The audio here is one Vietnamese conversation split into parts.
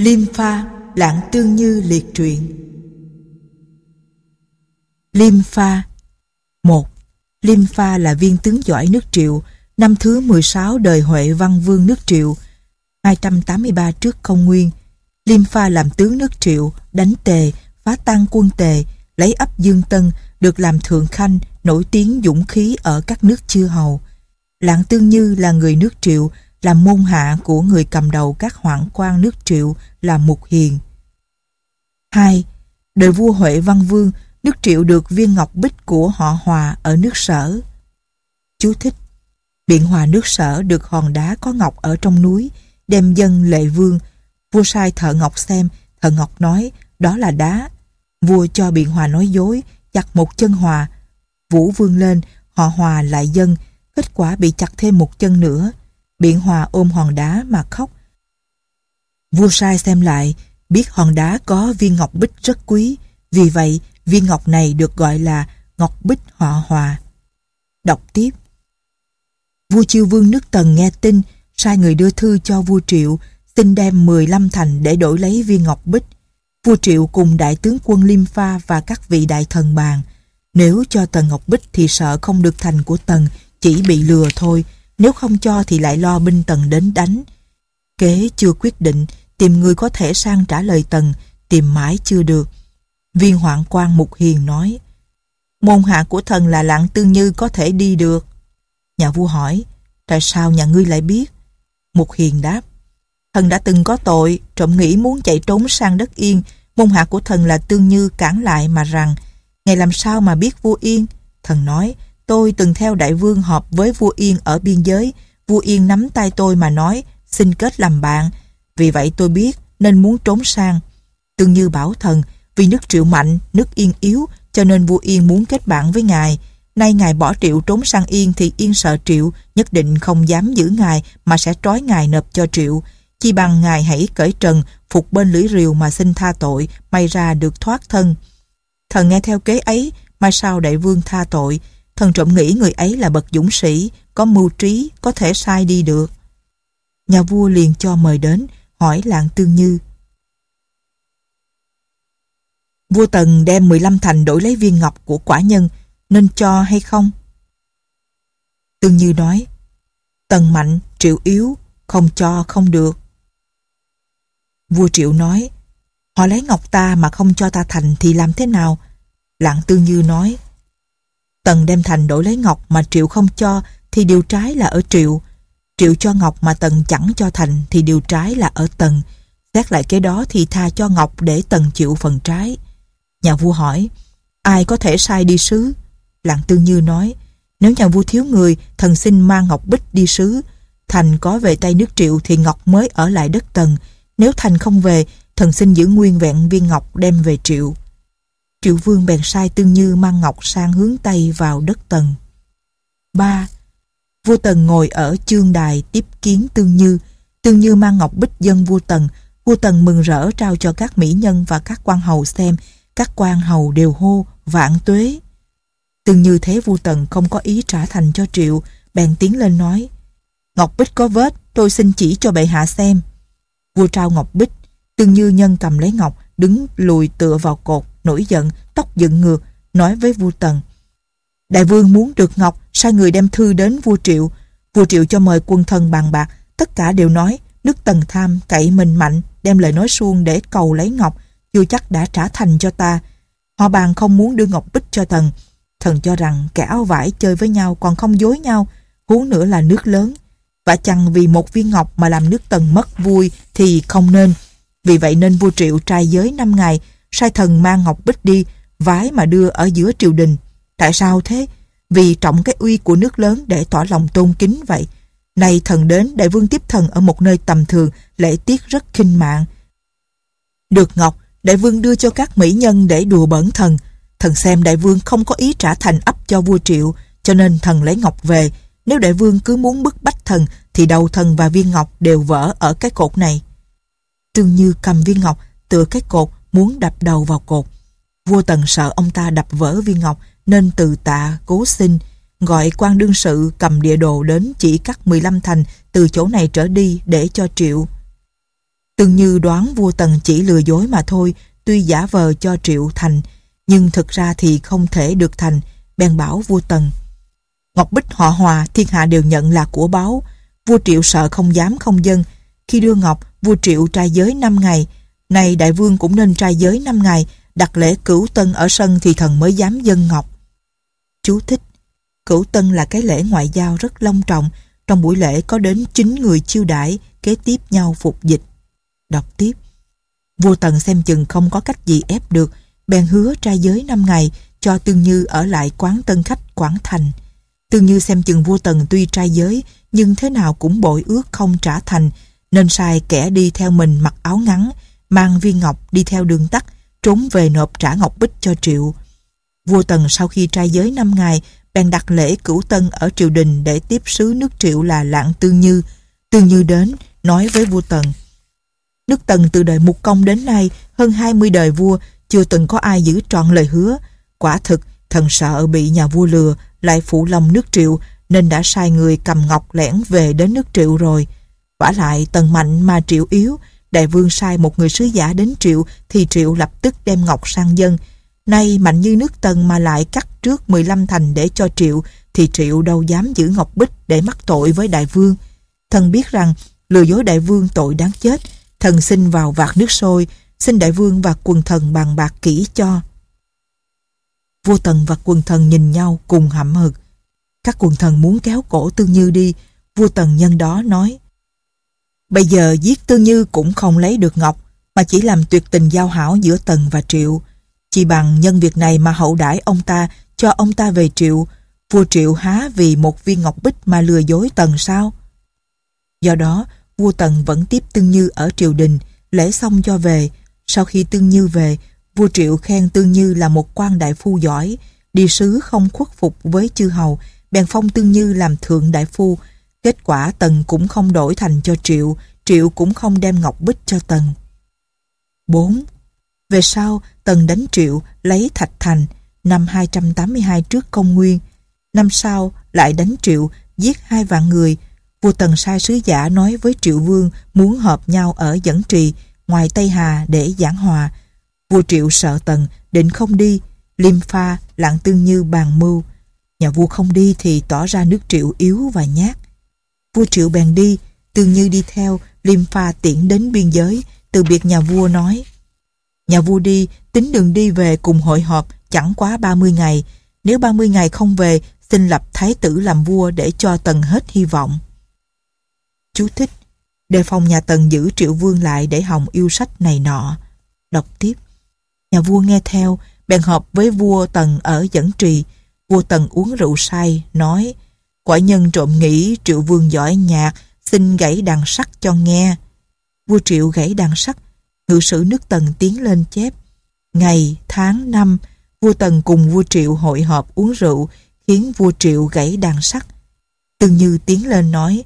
Liêm pha, lãng tương như liệt truyện. Liêm pha một. Liêm pha là viên tướng giỏi nước triệu năm thứ 16 đời Huệ Văn Vương nước triệu 283 trước công nguyên. Liêm pha làm tướng nước triệu đánh tề, phá tan quân tề lấy ấp Dương Tân được làm thượng khanh nổi tiếng dũng khí ở các nước chư hầu. Lãng Tương Như là người nước triệu là môn hạ của người cầm đầu các hoạn quan nước triệu là Mục Hiền. 2. Đời vua Huệ Văn Vương, nước triệu được viên ngọc bích của họ Hòa ở nước sở. Chú thích Biện hòa nước sở được hòn đá có ngọc ở trong núi, đem dân lệ vương. Vua sai thợ ngọc xem, thợ ngọc nói đó là đá. Vua cho biện hòa nói dối, chặt một chân hòa. Vũ vương lên, họ hòa lại dân, kết quả bị chặt thêm một chân nữa. Biện Hòa ôm hòn đá mà khóc. Vua sai xem lại, biết hòn đá có viên ngọc bích rất quý, vì vậy viên ngọc này được gọi là ngọc bích họ hòa. Đọc tiếp. Vua Chiêu Vương nước Tần nghe tin, sai người đưa thư cho vua Triệu, xin đem 15 thành để đổi lấy viên ngọc bích. Vua Triệu cùng đại tướng quân Liêm Pha và các vị đại thần bàn. Nếu cho Tần Ngọc Bích thì sợ không được thành của Tần, chỉ bị lừa thôi, nếu không cho thì lại lo binh tần đến đánh. Kế chưa quyết định, tìm người có thể sang trả lời tần, tìm mãi chưa được. Viên hoạn quan Mục Hiền nói, môn hạ của thần là lạng tương như có thể đi được. Nhà vua hỏi, tại sao nhà ngươi lại biết? Mục Hiền đáp, thần đã từng có tội, trộm nghĩ muốn chạy trốn sang đất yên, môn hạ của thần là tương như cản lại mà rằng, ngày làm sao mà biết vua yên? Thần nói, Tôi từng theo đại vương họp với vua Yên ở biên giới. Vua Yên nắm tay tôi mà nói xin kết làm bạn. Vì vậy tôi biết nên muốn trốn sang. Tương như bảo thần vì nước triệu mạnh, nước Yên yếu cho nên vua Yên muốn kết bạn với ngài. Nay ngài bỏ triệu trốn sang Yên thì Yên sợ triệu nhất định không dám giữ ngài mà sẽ trói ngài nộp cho triệu. Chi bằng ngài hãy cởi trần phục bên lưỡi rìu mà xin tha tội may ra được thoát thân. Thần nghe theo kế ấy mai sau đại vương tha tội Thần trộm nghĩ người ấy là bậc dũng sĩ, có mưu trí, có thể sai đi được. Nhà vua liền cho mời đến, hỏi lạng tương như. Vua Tần đem 15 thành đổi lấy viên ngọc của quả nhân, nên cho hay không? Tương Như nói, Tần mạnh, triệu yếu, không cho không được. Vua Triệu nói, họ lấy ngọc ta mà không cho ta thành thì làm thế nào? Lạng Tương Như nói, Tần đem thành đổi lấy Ngọc mà Triệu không cho thì điều trái là ở Triệu. Triệu cho Ngọc mà Tần chẳng cho thành thì điều trái là ở Tần. Xét lại cái đó thì tha cho Ngọc để Tần chịu phần trái. Nhà vua hỏi, ai có thể sai đi sứ? Lạng Tương Như nói, nếu nhà vua thiếu người, thần xin mang Ngọc Bích đi sứ. Thành có về tay nước Triệu thì Ngọc mới ở lại đất Tần. Nếu Thành không về, thần xin giữ nguyên vẹn viên Ngọc đem về Triệu. Triệu Vương bèn sai Tương Như mang ngọc sang hướng Tây vào đất Tần. 3. Vua Tần ngồi ở chương đài tiếp kiến Tương Như. Tương Như mang ngọc bích dân vua Tần. Vua Tần mừng rỡ trao cho các mỹ nhân và các quan hầu xem. Các quan hầu đều hô vạn tuế. Tương Như thế vua Tần không có ý trả thành cho Triệu, bèn tiến lên nói Ngọc bích có vết, tôi xin chỉ cho bệ hạ xem. Vua trao ngọc bích, Tương Như nhân cầm lấy ngọc, đứng lùi tựa vào cột, nổi giận, tóc dựng ngược, nói với vua Tần. Đại vương muốn được Ngọc, sai người đem thư đến vua Triệu. Vua Triệu cho mời quân thần bàn bạc, tất cả đều nói nước Tần tham, cậy mình mạnh, đem lời nói suông để cầu lấy Ngọc, chưa chắc đã trả thành cho ta. Họ bàn không muốn đưa Ngọc Bích cho Tần. Thần cho rằng kẻ áo vải chơi với nhau còn không dối nhau, huống nữa là nước lớn. Và chăng vì một viên ngọc mà làm nước Tần mất vui thì không nên. Vì vậy nên vua Triệu trai giới năm ngày, sai thần mang ngọc bích đi, vái mà đưa ở giữa triều đình. Tại sao thế? Vì trọng cái uy của nước lớn để tỏ lòng tôn kính vậy. nay thần đến, đại vương tiếp thần ở một nơi tầm thường, lễ tiết rất khinh mạng. Được ngọc, đại vương đưa cho các mỹ nhân để đùa bẩn thần. Thần xem đại vương không có ý trả thành ấp cho vua triệu, cho nên thần lấy ngọc về. Nếu đại vương cứ muốn bức bách thần, thì đầu thần và viên ngọc đều vỡ ở cái cột này. Tương Như cầm viên ngọc tựa cái cột muốn đập đầu vào cột. Vua Tần sợ ông ta đập vỡ viên ngọc nên từ tạ cố xin gọi quan đương sự cầm địa đồ đến chỉ cắt 15 thành từ chỗ này trở đi để cho triệu. Từng như đoán vua Tần chỉ lừa dối mà thôi, tuy giả vờ cho Triệu thành, nhưng thực ra thì không thể được thành, bèn bảo vua Tần. Ngọc Bích họ hòa, thiên hạ đều nhận là của báo Vua Triệu sợ không dám không dân. Khi đưa Ngọc, vua Triệu trai giới 5 ngày. Nay đại vương cũng nên trai giới 5 ngày, đặt lễ cửu tân ở sân thì thần mới dám dân Ngọc. Chú thích Cửu tân là cái lễ ngoại giao rất long trọng. Trong buổi lễ có đến 9 người chiêu đãi kế tiếp nhau phục dịch. Đọc tiếp. Vua Tần xem chừng không có cách gì ép được, bèn hứa trai giới 5 ngày cho Tương Như ở lại quán tân khách Quảng Thành. Tương Như xem chừng vua Tần tuy trai giới nhưng thế nào cũng bội ước không trả thành nên sai kẻ đi theo mình mặc áo ngắn mang viên ngọc đi theo đường tắt trốn về nộp trả ngọc bích cho Triệu. Vua Tần sau khi trai giới 5 ngày bèn đặt lễ cửu tân ở triều đình để tiếp sứ nước Triệu là Lạng Tương Như. Tương Như đến nói với vua Tần Nước Tần từ đời Mục Công đến nay hơn 20 đời vua chưa từng có ai giữ trọn lời hứa. Quả thực, thần sợ bị nhà vua lừa lại phụ lòng nước triệu nên đã sai người cầm ngọc lẻn về đến nước triệu rồi. vả lại tần mạnh mà triệu yếu, đại vương sai một người sứ giả đến triệu thì triệu lập tức đem ngọc sang dân. Nay mạnh như nước tần mà lại cắt trước 15 thành để cho triệu thì triệu đâu dám giữ ngọc bích để mắc tội với đại vương. Thần biết rằng lừa dối đại vương tội đáng chết, thần xin vào vạt nước sôi, xin đại vương và quần thần bàn bạc kỹ cho. Vua Tần và quần thần nhìn nhau cùng hậm hực. Các quần thần muốn kéo cổ Tương Như đi, vua Tần nhân đó nói Bây giờ giết Tương Như cũng không lấy được Ngọc, mà chỉ làm tuyệt tình giao hảo giữa Tần và Triệu. Chỉ bằng nhân việc này mà hậu đãi ông ta, cho ông ta về Triệu, vua Triệu há vì một viên ngọc bích mà lừa dối Tần sao? Do đó, vua Tần vẫn tiếp Tương Như ở triều đình, lễ xong cho về. Sau khi Tương Như về, vua Triệu khen Tương Như là một quan đại phu giỏi, đi sứ không khuất phục với chư hầu, bèn phong Tương Như làm thượng đại phu. Kết quả Tần cũng không đổi thành cho Triệu, Triệu cũng không đem ngọc bích cho Tần. 4. Về sau, Tần đánh Triệu lấy Thạch Thành năm 282 trước công nguyên. Năm sau lại đánh Triệu giết hai vạn người. Vua Tần sai sứ giả nói với Triệu Vương muốn hợp nhau ở Dẫn Trì ngoài Tây Hà để giảng hòa. Vua Triệu sợ Tần, định không đi, Liêm Pha, Lạng Tương Như bàn mưu. Nhà vua không đi thì tỏ ra nước Triệu yếu và nhát. Vua Triệu bèn đi, Tương Như đi theo, Liêm Pha tiễn đến biên giới, từ biệt nhà vua nói. Nhà vua đi, tính đường đi về cùng hội họp chẳng quá 30 ngày. Nếu 30 ngày không về, xin lập thái tử làm vua để cho Tần hết hy vọng. Chú thích đề phòng nhà Tần giữ Triệu Vương lại để hòng yêu sách này nọ. Đọc tiếp. Nhà vua nghe theo, bèn họp với vua Tần ở dẫn trì. Vua Tần uống rượu say, nói Quả nhân trộm nghĩ Triệu Vương giỏi nhạc, xin gãy đàn sắt cho nghe. Vua Triệu gãy đàn sắt, ngự sử nước Tần tiến lên chép. Ngày, tháng, năm, vua Tần cùng vua Triệu hội họp uống rượu, khiến vua Triệu gãy đàn sắt. Tương như tiến lên nói,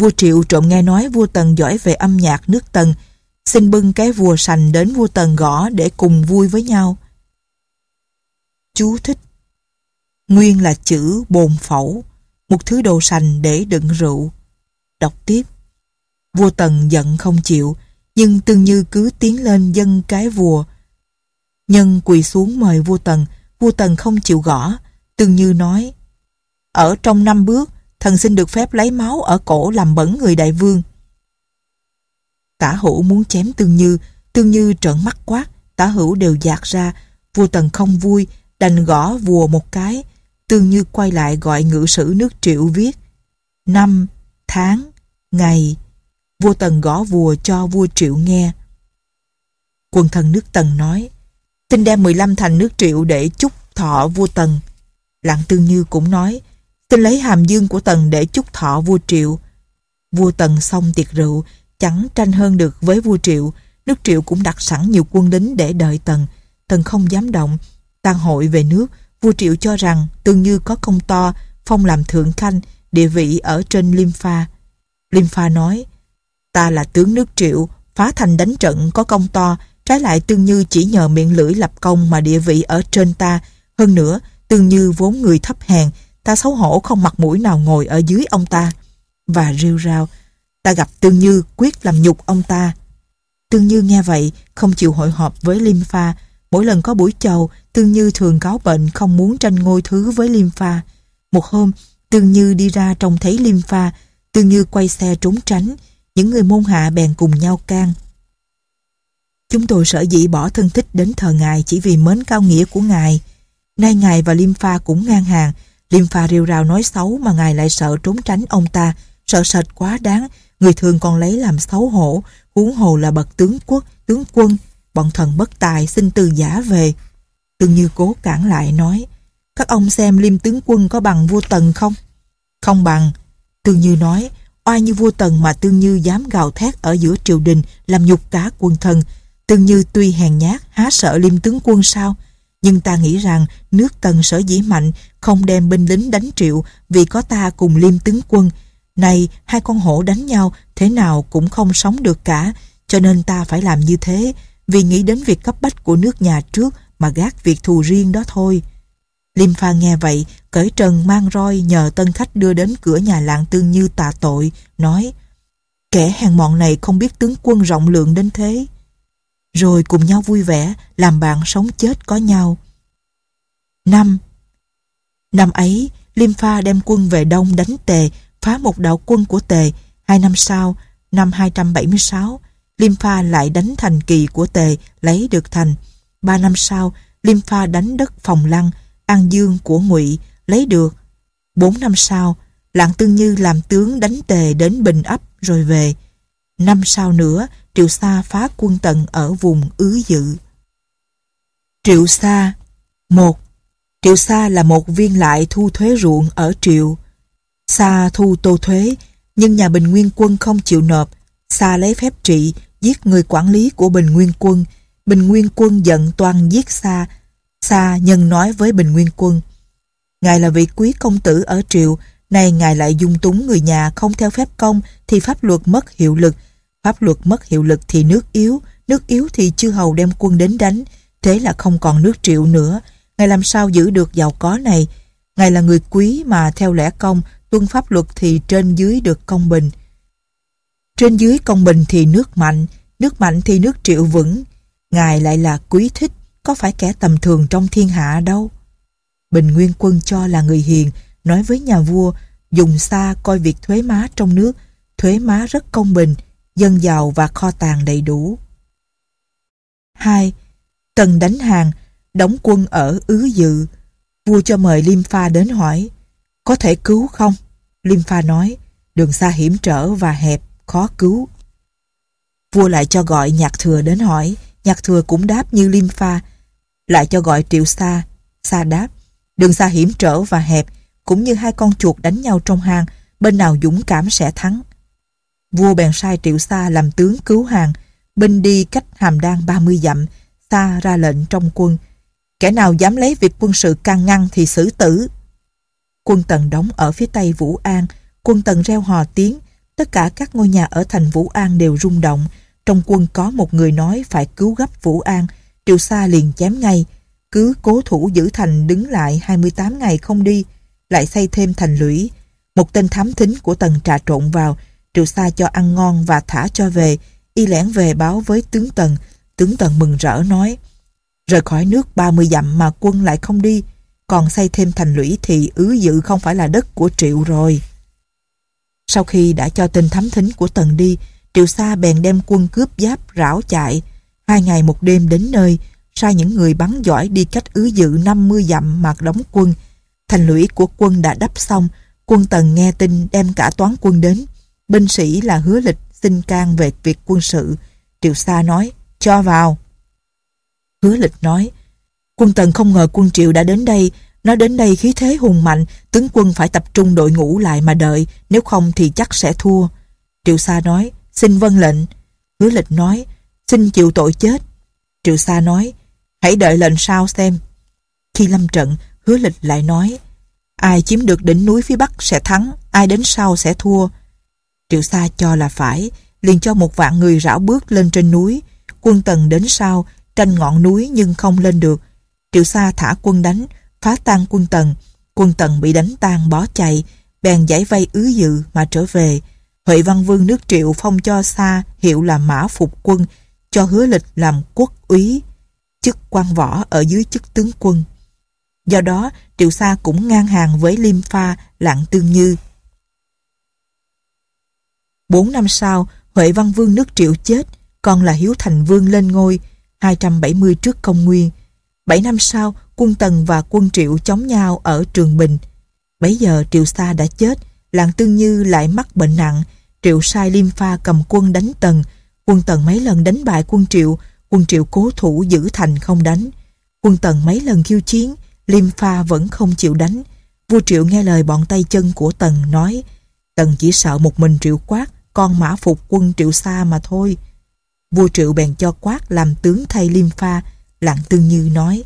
Vua Triệu trộm nghe nói vua Tần giỏi về âm nhạc nước Tần, xin bưng cái vua sành đến vua Tần gõ để cùng vui với nhau. Chú thích Nguyên là chữ bồn phẩu, một thứ đồ sành để đựng rượu. Đọc tiếp. Vua Tần giận không chịu, nhưng tương như cứ tiến lên dân cái vua. Nhân quỳ xuống mời vua Tần, vua Tần không chịu gõ, tương như nói Ở trong năm bước, thần xin được phép lấy máu ở cổ làm bẩn người đại vương. Tả hữu muốn chém Tương Như, Tương Như trợn mắt quát, tả hữu đều dạt ra, vua Tần không vui, đành gõ vua một cái, Tương Như quay lại gọi ngự sử nước triệu viết năm, tháng, ngày, vua Tần gõ vùa cho vua triệu nghe. Quân thần nước Tần nói, xin đem 15 thành nước triệu để chúc thọ vua Tần. Lạng Tương Như cũng nói, xin lấy hàm dương của Tần để chúc thọ vua Triệu. Vua Tần xong tiệc rượu, chẳng tranh hơn được với vua Triệu, nước Triệu cũng đặt sẵn nhiều quân lính để đợi Tần. Tần không dám động, tan hội về nước, vua Triệu cho rằng tương như có công to, phong làm thượng khanh, địa vị ở trên Liêm Pha. Liêm Pha nói, ta là tướng nước Triệu, phá thành đánh trận có công to, trái lại tương như chỉ nhờ miệng lưỡi lập công mà địa vị ở trên ta. Hơn nữa, tương như vốn người thấp hèn, ta xấu hổ không mặt mũi nào ngồi ở dưới ông ta. Và rêu rao, ta gặp Tương Như quyết làm nhục ông ta. Tương Như nghe vậy, không chịu hội họp với Liêm Pha. Mỗi lần có buổi chầu, Tương Như thường cáo bệnh không muốn tranh ngôi thứ với Liêm Pha. Một hôm, Tương Như đi ra trông thấy Liêm Pha, Tương Như quay xe trốn tránh, những người môn hạ bèn cùng nhau can. Chúng tôi sợ dĩ bỏ thân thích đến thờ ngài chỉ vì mến cao nghĩa của ngài. Nay ngài và Liêm Pha cũng ngang hàng, Liêm Pha rêu rào nói xấu mà ngài lại sợ trốn tránh ông ta, sợ sệt quá đáng, người thường còn lấy làm xấu hổ, huống hồ là bậc tướng quốc, tướng quân, bọn thần bất tài xin từ giả về. Tương Như cố cản lại nói, các ông xem Liêm tướng quân có bằng vua Tần không? Không bằng. Tương Như nói, oai như vua Tần mà Tương Như dám gào thét ở giữa triều đình làm nhục cả quân thần. Tương Như tuy hèn nhát, há sợ Liêm tướng quân sao? Nhưng ta nghĩ rằng nước Tần sở dĩ mạnh không đem binh lính đánh triệu vì có ta cùng Liêm tướng quân. Này, hai con hổ đánh nhau thế nào cũng không sống được cả, cho nên ta phải làm như thế, vì nghĩ đến việc cấp bách của nước nhà trước mà gác việc thù riêng đó thôi. Liêm Pha nghe vậy, cởi trần mang roi nhờ tân khách đưa đến cửa nhà lạng tương như tạ tội, nói Kẻ hèn mọn này không biết tướng quân rộng lượng đến thế. Rồi cùng nhau vui vẻ, làm bạn sống chết có nhau. Năm Năm ấy, Liêm Pha đem quân về Đông đánh Tề, phá một đạo quân của Tề. Hai năm sau, năm 276, Liêm Pha lại đánh thành kỳ của Tề, lấy được thành. Ba năm sau, Liêm Pha đánh đất Phòng Lăng, An Dương của Ngụy lấy được. Bốn năm sau, Lạng Tương Như làm tướng đánh Tề đến Bình Ấp rồi về. Năm sau nữa, Triệu Sa phá quân tần ở vùng Ứ Dự. Triệu Sa một Triệu Sa là một viên lại thu thuế ruộng ở Triệu. Sa thu tô thuế, nhưng nhà Bình Nguyên quân không chịu nộp. Sa lấy phép trị, giết người quản lý của Bình Nguyên quân. Bình Nguyên quân giận toan giết Sa. Sa nhân nói với Bình Nguyên quân. Ngài là vị quý công tử ở Triệu, nay ngài lại dung túng người nhà không theo phép công thì pháp luật mất hiệu lực. Pháp luật mất hiệu lực thì nước yếu, nước yếu thì chư hầu đem quân đến đánh, thế là không còn nước Triệu nữa. Ngài làm sao giữ được giàu có này? Ngài là người quý mà theo lẽ công, tuân pháp luật thì trên dưới được công bình. Trên dưới công bình thì nước mạnh, nước mạnh thì nước triệu vững. Ngài lại là quý thích, có phải kẻ tầm thường trong thiên hạ đâu. Bình Nguyên Quân cho là người hiền, nói với nhà vua, dùng xa coi việc thuế má trong nước, thuế má rất công bình, dân giàu và kho tàng đầy đủ. 2. Tần đánh hàng, đóng quân ở Ứ Dự. Vua cho mời Liêm Pha đến hỏi, có thể cứu không? Liêm Pha nói, đường xa hiểm trở và hẹp, khó cứu. Vua lại cho gọi nhạc thừa đến hỏi, nhạc thừa cũng đáp như Liêm Pha, lại cho gọi triệu xa, xa đáp, đường xa hiểm trở và hẹp, cũng như hai con chuột đánh nhau trong hang, bên nào dũng cảm sẽ thắng. Vua bèn sai triệu xa làm tướng cứu hàng, binh đi cách hàm đan 30 dặm, xa ra lệnh trong quân. Kẻ nào dám lấy việc quân sự can ngăn thì xử tử. Quân Tần đóng ở phía tây Vũ An, quân Tần reo hò tiếng, tất cả các ngôi nhà ở thành Vũ An đều rung động. Trong quân có một người nói phải cứu gấp Vũ An, Triệu Sa liền chém ngay. Cứ cố thủ giữ thành đứng lại 28 ngày không đi, lại xây thêm thành lũy. Một tên thám thính của Tần trà trộn vào, Triệu Sa cho ăn ngon và thả cho về, y lẻn về báo với tướng Tần. Tướng Tần mừng rỡ nói, rời khỏi nước 30 dặm mà quân lại không đi, còn xây thêm thành lũy thì ứ dự không phải là đất của Triệu rồi. Sau khi đã cho tên thám thính của Tần đi, Triệu Sa bèn đem quân cướp giáp rảo chạy, hai ngày một đêm đến nơi, sai những người bắn giỏi đi cách ứ dự 50 dặm mà đóng quân. Thành lũy của quân đã đắp xong, quân Tần nghe tin đem cả toán quân đến. Binh sĩ là hứa lịch xin can về việc quân sự. Triệu Sa nói, cho vào. Hứa lịch nói, quân Tần không ngờ quân Triệu đã đến đây, nó đến đây khí thế hùng mạnh, tướng quân phải tập trung đội ngũ lại mà đợi, nếu không thì chắc sẽ thua. Triệu Sa nói, xin vâng lệnh. Hứa lịch nói, xin chịu tội chết. Triệu Sa nói, hãy đợi lệnh sau xem. Khi lâm trận, hứa lịch lại nói, ai chiếm được đỉnh núi phía Bắc sẽ thắng, ai đến sau sẽ thua. Triệu Sa cho là phải, liền cho một vạn người rảo bước lên trên núi. Quân Tần đến sau, tranh ngọn núi nhưng không lên được. Triệu Sa thả quân đánh, phá tan quân Tần. Quân Tần bị đánh tan bó chạy, bèn giải vây ứ dự mà trở về. Huệ Văn Vương nước Triệu phong cho Sa hiệu là Mã Phục Quân, cho hứa lịch làm quốc úy, chức quan võ ở dưới chức tướng quân. Do đó, Triệu Sa cũng ngang hàng với Liêm Pha, Lạng Tương Như. Bốn năm sau, Huệ Văn Vương nước Triệu chết, còn là Hiếu Thành Vương lên ngôi, 270 trước công nguyên. Bảy năm sau, quân Tần và quân Triệu chống nhau ở Trường Bình. Bấy giờ Triệu Sa đã chết, Lạng Tương Như lại mắc bệnh nặng, Triệu sai Liêm Pha cầm quân đánh Tần, quân Tần mấy lần đánh bại quân Triệu, quân Triệu cố thủ giữ thành không đánh. Quân Tần mấy lần khiêu chiến, Liêm Pha vẫn không chịu đánh. Vua Triệu nghe lời bọn tay chân của Tần nói, Tần chỉ sợ một mình Triệu Quát, con mã phục quân Triệu Sa mà thôi. Vua Triệu bèn cho Quát làm tướng thay Liêm Pha, Lạng Tương Như nói,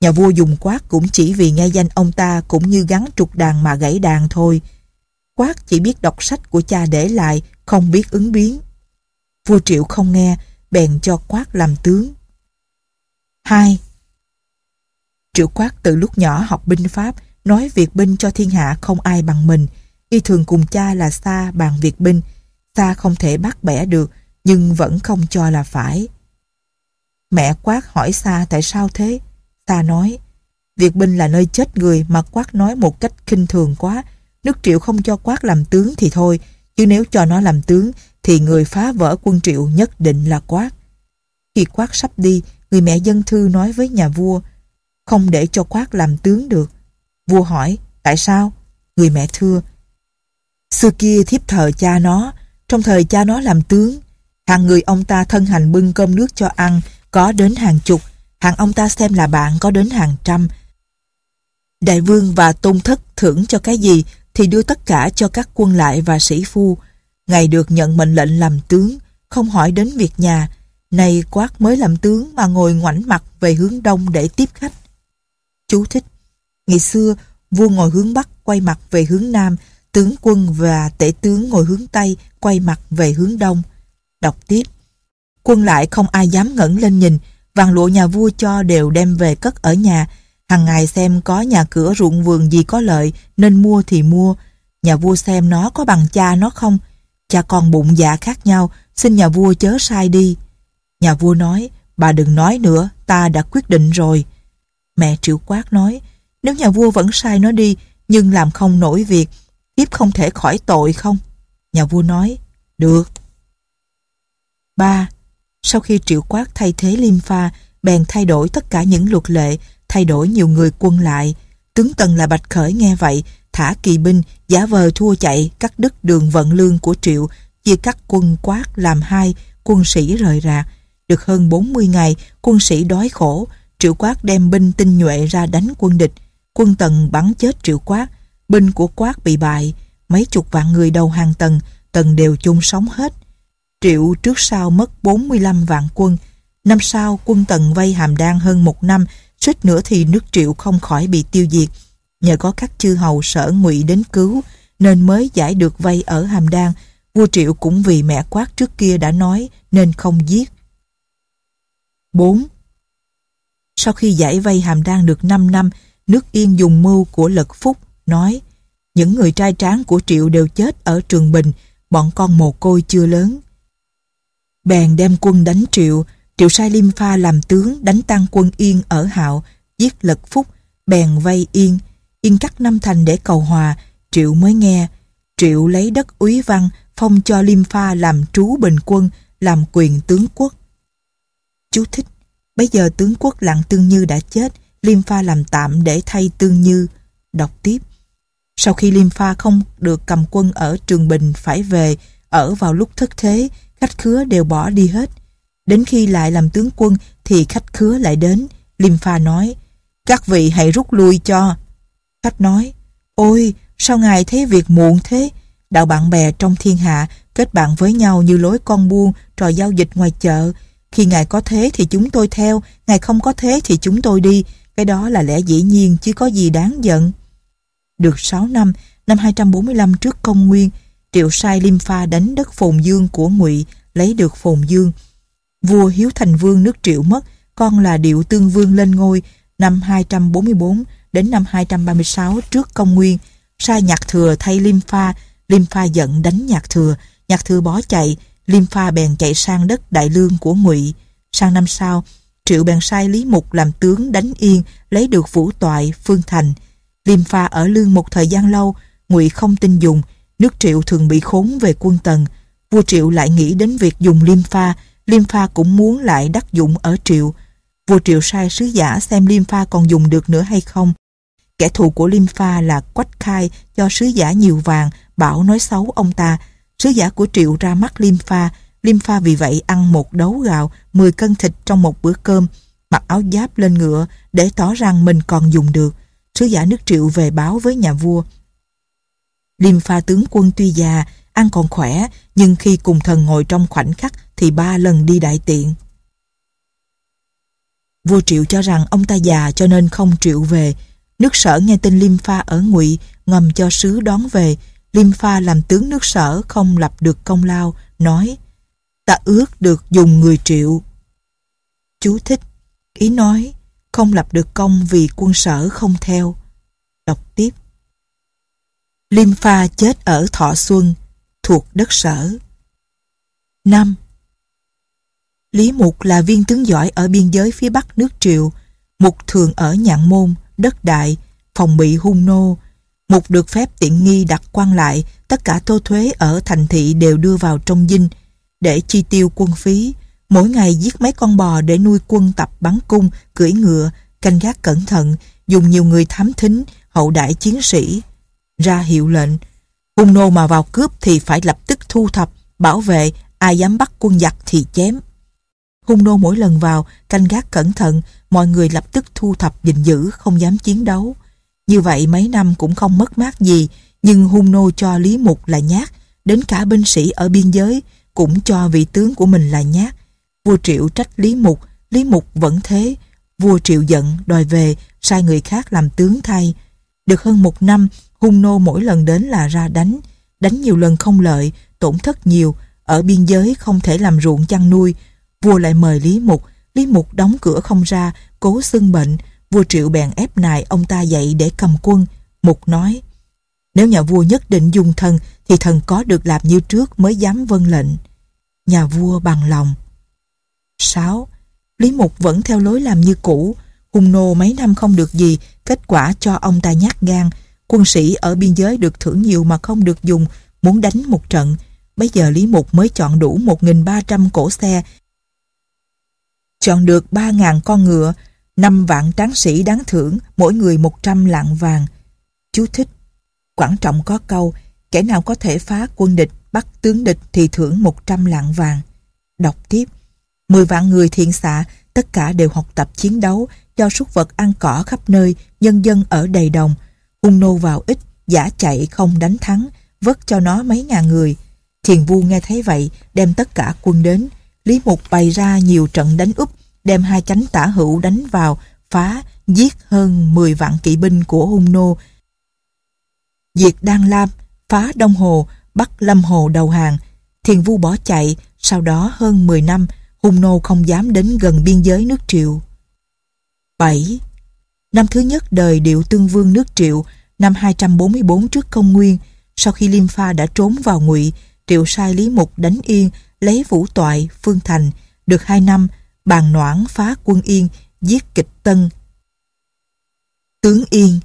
Nhà vua dùng Quát cũng chỉ vì nghe danh ông ta cũng như gắn trục đàn mà gãy đàn thôi. Quát chỉ biết đọc sách của cha để lại, không biết ứng biến. Vua Triệu không nghe, bèn cho Quát làm tướng. 2. Triệu Quát từ lúc nhỏ học binh pháp, nói việc binh cho thiên hạ không ai bằng mình. Y thường cùng cha là xa bàn việc binh. Xa không thể bắt bẻ được, nhưng vẫn không cho là phải. Mẹ Quát hỏi Sa tại sao thế? Ta nói, việc binh là nơi chết người mà Quát nói một cách khinh thường quá. Nước Triệu không cho Quát làm tướng thì thôi, chứ nếu cho nó làm tướng thì người phá vỡ quân Triệu nhất định là Quát. Khi Quát sắp đi, người mẹ dân thư nói với nhà vua, không để cho Quát làm tướng được. Vua hỏi, tại sao? Người mẹ thưa, xưa kia thiếp thờ cha nó, trong thời cha nó làm tướng, hàng người ông ta thân hành bưng cơm nước cho ăn, có đến hàng chục, hàng ông ta xem là bạn có đến hàng trăm. Đại vương và tôn thất thưởng cho cái gì thì đưa tất cả cho các quân lại và sĩ phu. Ngài được nhận mệnh lệnh làm tướng, không hỏi đến việc nhà. Này quát mới làm tướng mà ngồi ngoảnh mặt về hướng đông để tiếp khách. Chú thích. Ngày xưa, vua ngồi hướng bắc quay mặt về hướng nam, tướng quân và tể tướng ngồi hướng tây quay mặt về hướng đông. Đọc tiếp. Quân lại không ai dám ngẩng lên nhìn, vàng lụa nhà vua cho đều đem về cất ở nhà, hàng ngày xem có nhà cửa ruộng vườn gì có lợi nên mua thì mua. Nhà vua xem nó có bằng cha nó không. Cha con bụng dạ khác nhau, xin nhà vua chớ sai đi. Nhà vua nói, bà đừng nói nữa, ta đã quyết định rồi. Mẹ triệu quát nói, nếu nhà vua vẫn sai nó đi, nhưng làm không nổi việc, tiếp không thể khỏi tội không? Nhà vua nói, được. 3. Sau khi triệu quát thay thế Liêm Pha, bèn thay đổi tất cả những luật lệ, thay đổi nhiều người quân lại. Tướng Tần là Bạch Khởi nghe vậy, thả kỳ binh, giả vờ thua chạy, cắt đứt đường vận lương của Triệu, chia cắt quân quát làm hai, quân sĩ rời rạc. Được hơn 40 ngày, quân sĩ đói khổ, Triệu quát đem binh tinh nhuệ ra đánh quân địch. Quân Tần bắn chết Triệu quát, binh của quát bị bại, mấy chục vạn người đầu hàng Tần, Tần đều chung sống hết. Triệu trước sau mất 45 vạn quân, năm sau quân Tần vây Hàm Đan hơn một năm, suýt nữa thì nước Triệu không khỏi bị tiêu diệt. Nhờ có các chư hầu sở ngụy đến cứu, nên mới giải được vây ở Hàm Đan. Vua Triệu cũng vì mẹ quát trước kia đã nói nên không giết. 4. Sau khi giải vây Hàm Đan được 5 năm, nước Yên dùng mưu của Lật Phúc, nói những người trai tráng của Triệu đều chết ở Trường Bình, bọn con mồ côi chưa lớn. Bèn đem quân đánh Triệu, Triệu sai Liêm Pha làm tướng đánh tan quân Yên ở Hạo, giết Lật Phúc, bèn vây Yên. Yên cắt năm thành để cầu hòa, Triệu mới nghe. Triệu lấy đất úy văn, phong cho Liêm Pha làm trú bình quân, làm quyền tướng quốc. Chú thích, bây giờ tướng quốc Lạng Tương Như đã chết, Liêm Pha làm tạm để thay Tương Như. Đọc tiếp. Sau khi Liêm Pha không được cầm quân ở Trường Bình phải về, ở vào lúc thất thế, khách khứa đều bỏ đi hết. Đến khi lại làm tướng quân thì khách khứa lại đến. Liêm Pha nói, các vị hãy rút lui cho. Khách nói, ôi, sao ngài thấy việc muộn thế? Đạo bạn bè trong thiên hạ kết bạn với nhau như lối con buôn, trò giao dịch ngoài chợ. Khi ngài có thế thì chúng tôi theo, ngài không có thế thì chúng tôi đi. Cái đó là lẽ dĩ nhiên chứ có gì đáng giận. Được 6 năm, năm 245 trước công nguyên, Triệu sai Liêm Pha đánh đất Phồn Dương của Ngụy, lấy được Phồn Dương. Vua Hiếu Thành Vương nước Triệu mất, con là Điệu Tương Vương lên ngôi năm 244 đến năm 236 trước công nguyên, sai nhạc thừa thay Liêm Pha, Liêm Pha giận đánh Nhạc Thừa, Nhạc Thừa bó chạy, Liêm Pha bèn chạy sang đất Đại Lương của Ngụy. Sang năm sau, Triệu bèn sai Lý Mục làm tướng đánh Yên, lấy được Vũ Toại, Phương Thành. Liêm Pha ở Lương một thời gian lâu, Ngụy không tin dùng, nước Triệu thường bị khốn về quân Tần. Vua Triệu lại nghĩ đến việc dùng Liêm Pha, Liêm Pha cũng muốn lại đắc dụng ở Triệu. Vua Triệu sai sứ giả xem Liêm Pha còn dùng được nữa hay không. Kẻ thù của Liêm Pha là Quách Khai cho sứ giả nhiều vàng, bảo nói xấu ông ta. Sứ giả của Triệu ra mắt Liêm Pha, Liêm Pha vì vậy ăn một đấu gạo, 10 cân thịt trong một bữa cơm, mặc áo giáp lên ngựa để tỏ rằng mình còn dùng được. Sứ giả nước Triệu về báo với nhà vua. Liêm Pha tướng quân tuy già, ăn còn khỏe, nhưng khi cùng thần ngồi trong khoảnh khắc thì ba lần đi đại tiện. Vua Triệu cho rằng ông ta già cho nên không triệu về. Nước sở nghe tin Liêm Pha ở ngụy ngầm cho sứ đón về. Liêm Pha làm tướng nước sở không lập được công lao, nói ta ước được dùng người triệu. Chú thích, ý nói không lập được công vì quân sở không theo. Đọc tiếp. Liêm Pha chết ở Thọ Xuân, thuộc đất sở. 5. Lý Mục là viên tướng giỏi ở biên giới phía bắc nước Triệu. Mục thường ở Nhạn Môn, đất đại, phòng bị hung nô. Mục được phép tiện nghi đặt quan lại, tất cả tô thuế ở thành thị đều đưa vào trong dinh, để chi tiêu quân phí. Mỗi ngày giết mấy con bò để nuôi quân tập bắn cung, cưỡi ngựa, canh gác cẩn thận, dùng nhiều người thám thính, hậu đại chiến sĩ. Ra hiệu lệnh, hung nô mà vào cướp thì phải lập tức thu thập, bảo vệ, ai dám bắt quân giặc thì chém. Hung nô mỗi lần vào, canh gác cẩn thận, mọi người lập tức thu thập gìn giữ, không dám chiến đấu. Như vậy mấy năm cũng không mất mát gì, nhưng hung nô cho Lý Mục là nhát, đến cả binh sĩ ở biên giới cũng cho vị tướng của mình là nhát. Vua Triệu trách Lý Mục, Lý Mục vẫn thế. Vua Triệu giận, đòi về, sai người khác làm tướng thay. Được hơn một năm, hung nô mỗi lần đến là ra đánh. Đánh nhiều lần không lợi, tổn thất nhiều, ở biên giới không thể làm ruộng chăn nuôi, Vua lại mời Lý Mục, Lý Mục đóng cửa không ra, cố xưng bệnh, vua Triệu bèn ép nài ông ta dậy để cầm quân. Mục nói, nếu nhà vua nhất định dùng thần thì thần có được làm như trước mới dám vâng lệnh. Nhà vua bằng lòng. 6. Lý Mục vẫn theo lối làm như cũ, hung nô mấy năm không được gì, kết quả cho ông ta nhát gan. Quân sĩ ở biên giới được thưởng nhiều mà không được dùng, muốn đánh một trận. Bây giờ Lý Mục mới chọn đủ 1.300 cổ xe chọn được 3.000 con ngựa, 5 vạn tráng sĩ đáng thưởng, mỗi người 100 lạng vàng. Chú thích. Quảng trọng có câu, kẻ nào có thể phá quân địch, bắt tướng địch thì thưởng 100 lạng vàng. Đọc tiếp. 10 vạn người thiện xạ, tất cả đều học tập chiến đấu, cho súc vật ăn cỏ khắp nơi, nhân dân ở đầy đồng. Hung nô vào ít, giả chạy không đánh thắng, vất cho nó mấy ngàn người. Thiền vu nghe thấy vậy, đem tất cả quân đến. Lý Mục bày ra nhiều trận đánh úp, đem hai cánh tả hữu đánh vào, phá, giết hơn 10 vạn kỵ binh của hung nô. Diệt Đan Lam, phá Đông Hồ, bắt Lâm Hồ đầu hàng. Thiền Vu bỏ chạy, sau đó hơn 10 năm, hung nô không dám đến gần biên giới nước Triệu. 7. Năm thứ nhất đời Điệu Tương Vương nước Triệu, năm 244 trước công nguyên, sau khi Liêm Pha đã trốn vào ngụy, Triệu sai Lý Mục đánh Yên, lấy Vũ Toại, Phương Thành, được hai năm, bàn noãn phá quân Yên, giết kịch Tân. Tướng Yên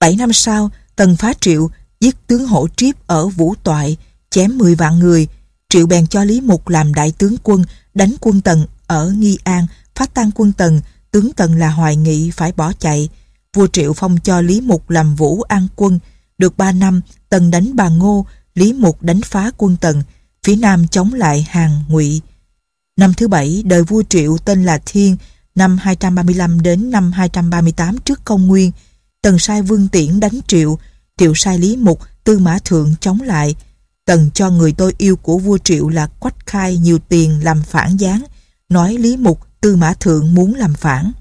Bảy năm sau, Tần phá Triệu, giết tướng Hổ Triếp ở Vũ Toại, chém 10 vạn người. Triệu bèn cho Lý Mục làm đại tướng quân, đánh quân Tần ở Nghi An, phát tan quân Tần, tướng Tần là Hoài Nghị phải bỏ chạy. Vua Triệu phong cho Lý Mục làm Vũ An quân. Được 3 năm, Tần đánh bà Ngô, Lý Mục đánh phá quân Tần, phía Nam chống lại hàng Ngụy. Năm thứ bảy, đời vua Triệu tên là Thiên, năm 235 đến năm 238 trước công nguyên, Tần sai Vương Tiễn đánh Triệu, Triệu sai Lý Mục, Tư Mã Thượng chống lại. Tần cho người tôi yêu của vua Triệu là Quách Khai nhiều tiền làm phản gián, nói Lý Mục, Tư Mã Thượng muốn làm phản.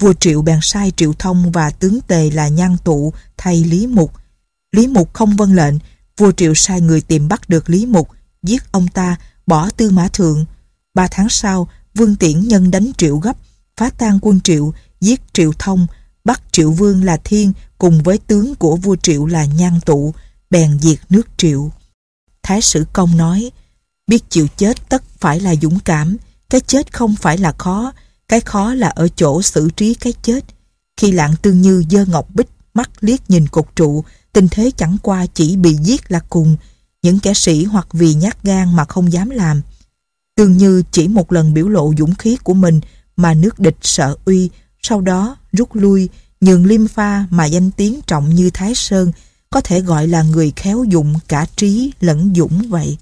Vua Triệu bèn sai Triệu Thông và tướng Tề là Nhan Tụ thay Lý Mục. Lý Mục không vâng lệnh, vua Triệu sai người tìm bắt được Lý Mục, giết ông ta, bỏ Tư Mã Thượng, Ba tháng sau, Vương Tiễn nhân đánh Triệu Gấp, phá tan quân Triệu, giết Triệu Thông, bắt Triệu Vương là Thiên cùng với tướng của vua Triệu là Nhan Tụ, bèn diệt nước triệu. Thái sử công nói, biết chịu chết tất phải là dũng cảm, cái chết không phải là khó, cái khó là ở chỗ xử trí cái chết. Khi lạng tương như dơ ngọc bích, mắt liếc nhìn cột trụ, tình thế chẳng qua chỉ bị giết là cùng, những kẻ sĩ hoặc vì nhát gan mà không dám làm. Tương như chỉ một lần biểu lộ dũng khí của mình mà nước địch sợ uy, sau đó rút lui, nhường Liêm Pha mà danh tiếng trọng như Thái Sơn, có thể gọi là người khéo dụng cả trí lẫn dũng vậy.